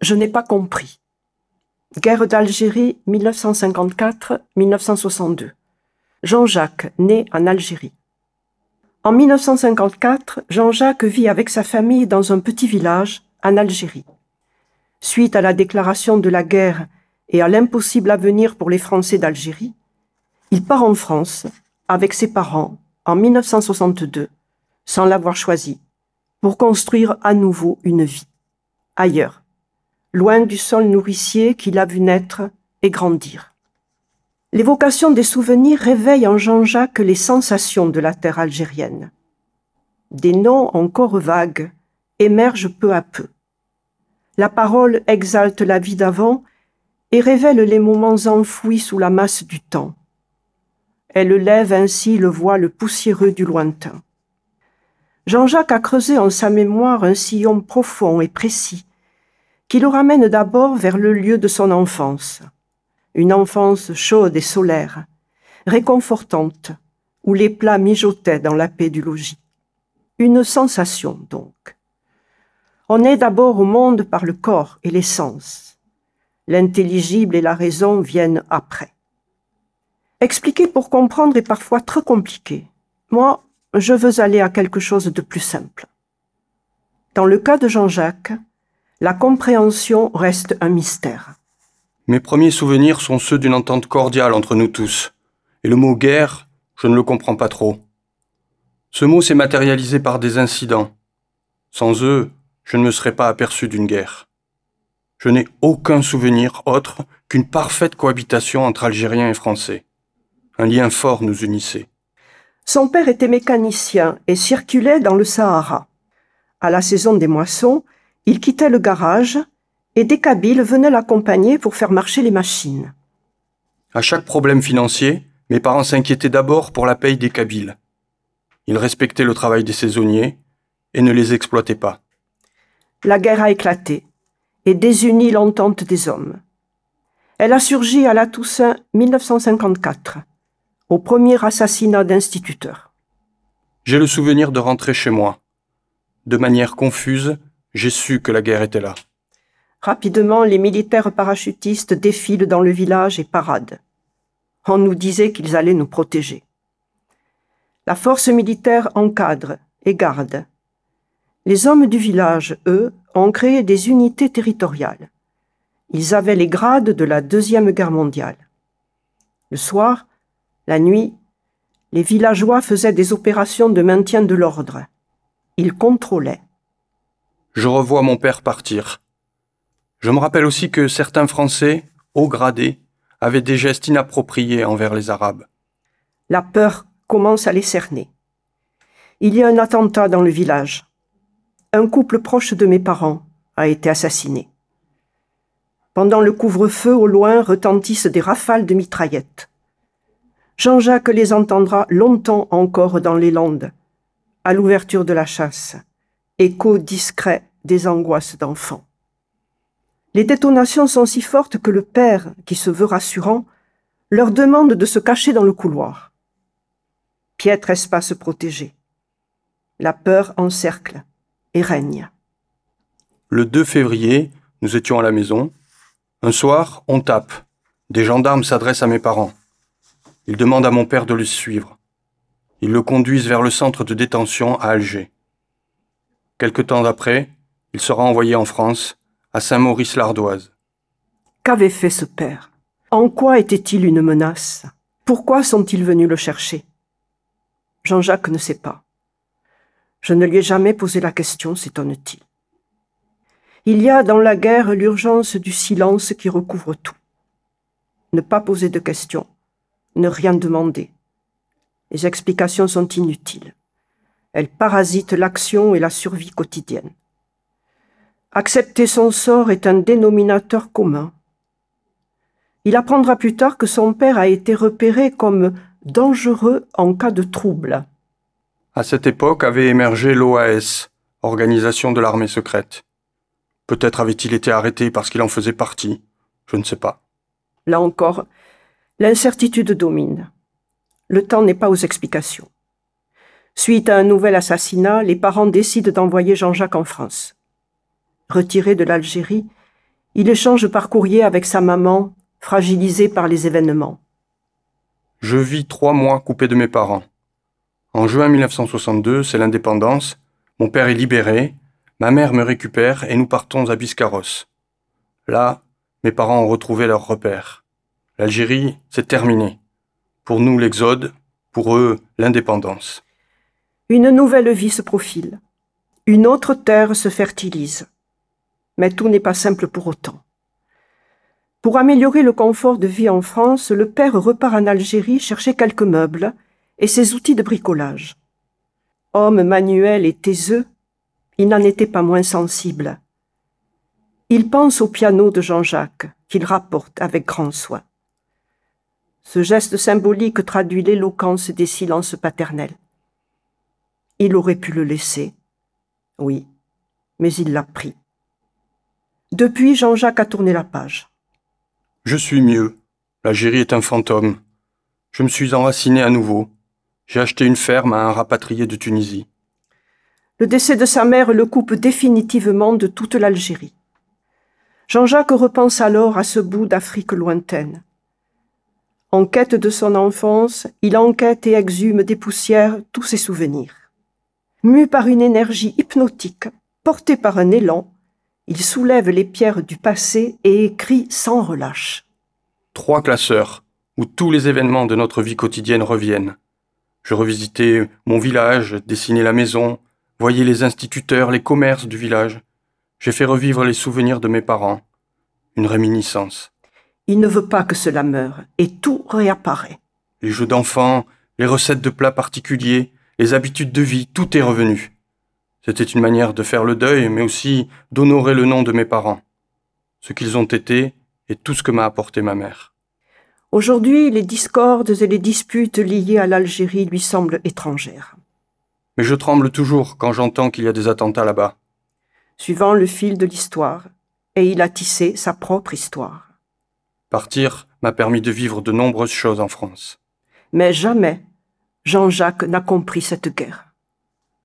Je n'ai pas compris. Guerre d'Algérie 1954-1962. Jean-Jacques, né en Algérie. En 1954, Jean-Jacques vit avec sa famille dans un petit village en Algérie. Suite à la déclaration de la guerre et à l'impossible avenir pour les Français d'Algérie, il part en France avec ses parents en 1962, sans l'avoir choisi, pour construire à nouveau une vie, ailleurs, loin du sol nourricier qu'il a vu naître et grandir. L'évocation des souvenirs réveille en Jean-Jacques les sensations de la terre algérienne. Des noms encore vagues émergent peu à peu. La parole exalte la vie d'avant et révèle les moments enfouis sous la masse du temps. Elle lève ainsi le voile poussiéreux du lointain. Jean-Jacques a creusé en sa mémoire un sillon profond et précis qui le ramène d'abord vers le lieu de son enfance une enfance chaude et solaire, réconfortante, où les plats mijotaient dans la paix du logis. Une sensation, donc. On est d'abord au monde par le corps et les sens. L'intelligible et la raison viennent après. Expliquer pour comprendre est parfois trop compliqué. Moi, je veux aller à quelque chose de plus simple. Dans le cas de Jean-Jacques, la compréhension reste un mystère. Mes premiers souvenirs sont ceux d'une entente cordiale entre nous tous. Et le mot guerre, je ne le comprends pas trop. Ce mot s'est matérialisé par des incidents. Sans eux, je ne me serais pas aperçu d'une guerre. Je n'ai aucun souvenir autre qu'une parfaite cohabitation entre Algériens et Français. Un lien fort nous unissait. Son père était mécanicien et circulait dans le Sahara. À la saison des moissons, il quittait le garage et des Kabyles venaient l'accompagner pour faire marcher les machines. À chaque problème financier, mes parents s'inquiétaient d'abord pour la paye des Kabyles. Ils respectaient le travail des saisonniers et ne les exploitaient pas. La guerre a éclaté et désunit l'entente des hommes. Elle a surgi à la Toussaint 1954, au premier assassinat d'instituteurs. J'ai le souvenir de rentrer chez moi. De manière confuse, j'ai su que la guerre était là. Rapidement, les militaires parachutistes défilent dans le village et paradent. On nous disait qu'ils allaient nous protéger. La force militaire encadre et garde. Les hommes du village, eux, ont créé des unités territoriales. Ils avaient les grades de la Deuxième Guerre mondiale. Le soir, la nuit, les villageois faisaient des opérations de maintien de l'ordre. Ils contrôlaient. Je revois mon père partir. Je me rappelle aussi que certains Français, haut gradés, avaient des gestes inappropriés envers les Arabes. La peur commence à les cerner. Il y a un attentat dans le village. Un couple proche de mes parents a été assassiné. Pendant le couvre-feu, au loin retentissent des rafales de mitraillettes. Jean-Jacques les entendra longtemps encore dans les Landes, à l'ouverture de la chasse, écho discret des angoisses d'enfants. Les détonations sont si fortes que le père, qui se veut rassurant, leur demande de se cacher dans le couloir. Piètre espace protégé. La peur encercle et règne. Le 2 février, nous étions à la maison. Un soir, on tape. Des gendarmes s'adressent à mes parents. Ils demandent à mon père de le suivre. Ils le conduisent vers le centre de détention à Alger. Quelque temps après, il sera envoyé en France à Saint-Maurice-l'Ardoise. Qu'avait fait ce père? En quoi était-il une menace? Pourquoi sont-ils venus le chercher? Jean-Jacques ne sait pas. Je ne lui ai jamais posé la question, s'étonne-t-il. Il y a dans la guerre l'urgence du silence qui recouvre tout. Ne pas poser de questions, ne rien demander. Les explications sont inutiles. Elles parasitent l'action et la survie quotidienne. Accepter son sort est un dénominateur commun. Il apprendra plus tard que son père a été repéré comme dangereux en cas de trouble. À cette époque avait émergé l'OAS, organisation de l'armée secrète. Peut-être avait-il été arrêté parce qu'il en faisait partie, je ne sais pas. Là encore, l'incertitude domine. Le temps n'est pas aux explications. Suite à un nouvel assassinat, les parents décident d'envoyer Jean-Jacques en France. Retiré de l'Algérie, Il échange par courrier avec sa maman, fragilisée par les événements. Je vis trois mois coupé de mes parents. En juin 1962, c'est l'indépendance. Mon père est libéré, ma mère me récupère et nous partons à Biscarrosse. Là, mes parents ont retrouvé leur repère. L'Algérie, c'est terminé. Pour nous, l'exode, pour eux, l'indépendance. Une nouvelle vie se profile. Une autre terre se fertilise. Mais tout n'est pas simple pour autant. Pour améliorer le confort de vie en France, le père repart en Algérie chercher quelques meubles et ses outils de bricolage. Homme manuel et taiseux, il n'en était pas moins sensible. Il pense au piano de Jean-Jacques, qu'il rapporte avec grand soin. Ce geste symbolique traduit l'éloquence des silences paternels. Il aurait pu le laisser, oui, mais il l'a pris. Depuis, Jean-Jacques a tourné la page. Je suis mieux. L'Algérie est un fantôme. Je me suis enraciné à nouveau. J'ai acheté une ferme à un rapatrié de Tunisie. Le décès de sa mère le coupe définitivement de toute l'Algérie. Jean-Jacques repense alors à ce bout d'Afrique lointaine. En quête de son enfance, il enquête et exhume des poussières tous ses souvenirs. Mu par une énergie hypnotique, porté par un élan, il soulève les pierres du passé et écrit sans relâche. Trois classeurs, où tous les événements de notre vie quotidienne reviennent. Je revisitais mon village, dessinais la maison, voyais les instituteurs, les commerces du village. J'ai fait revivre les souvenirs de mes parents. Une réminiscence. Il ne veut pas que cela meure, et tout réapparaît. Les jeux d'enfants, les recettes de plats particuliers, les habitudes de vie, tout est revenu. C'était une manière de faire le deuil, mais aussi d'honorer le nom de mes parents, ce qu'ils ont été et tout ce que m'a apporté ma mère. Aujourd'hui, les discordes et les disputes liées à l'Algérie lui semblent étrangères mais je tremble toujours quand j'entends qu'il y a des attentats là-bas. Suivant le fil de l'histoire, et il a tissé sa propre histoire. Partir m'a permis de vivre de nombreuses choses en France. Mais jamais Jean-Jacques n'a compris cette guerre.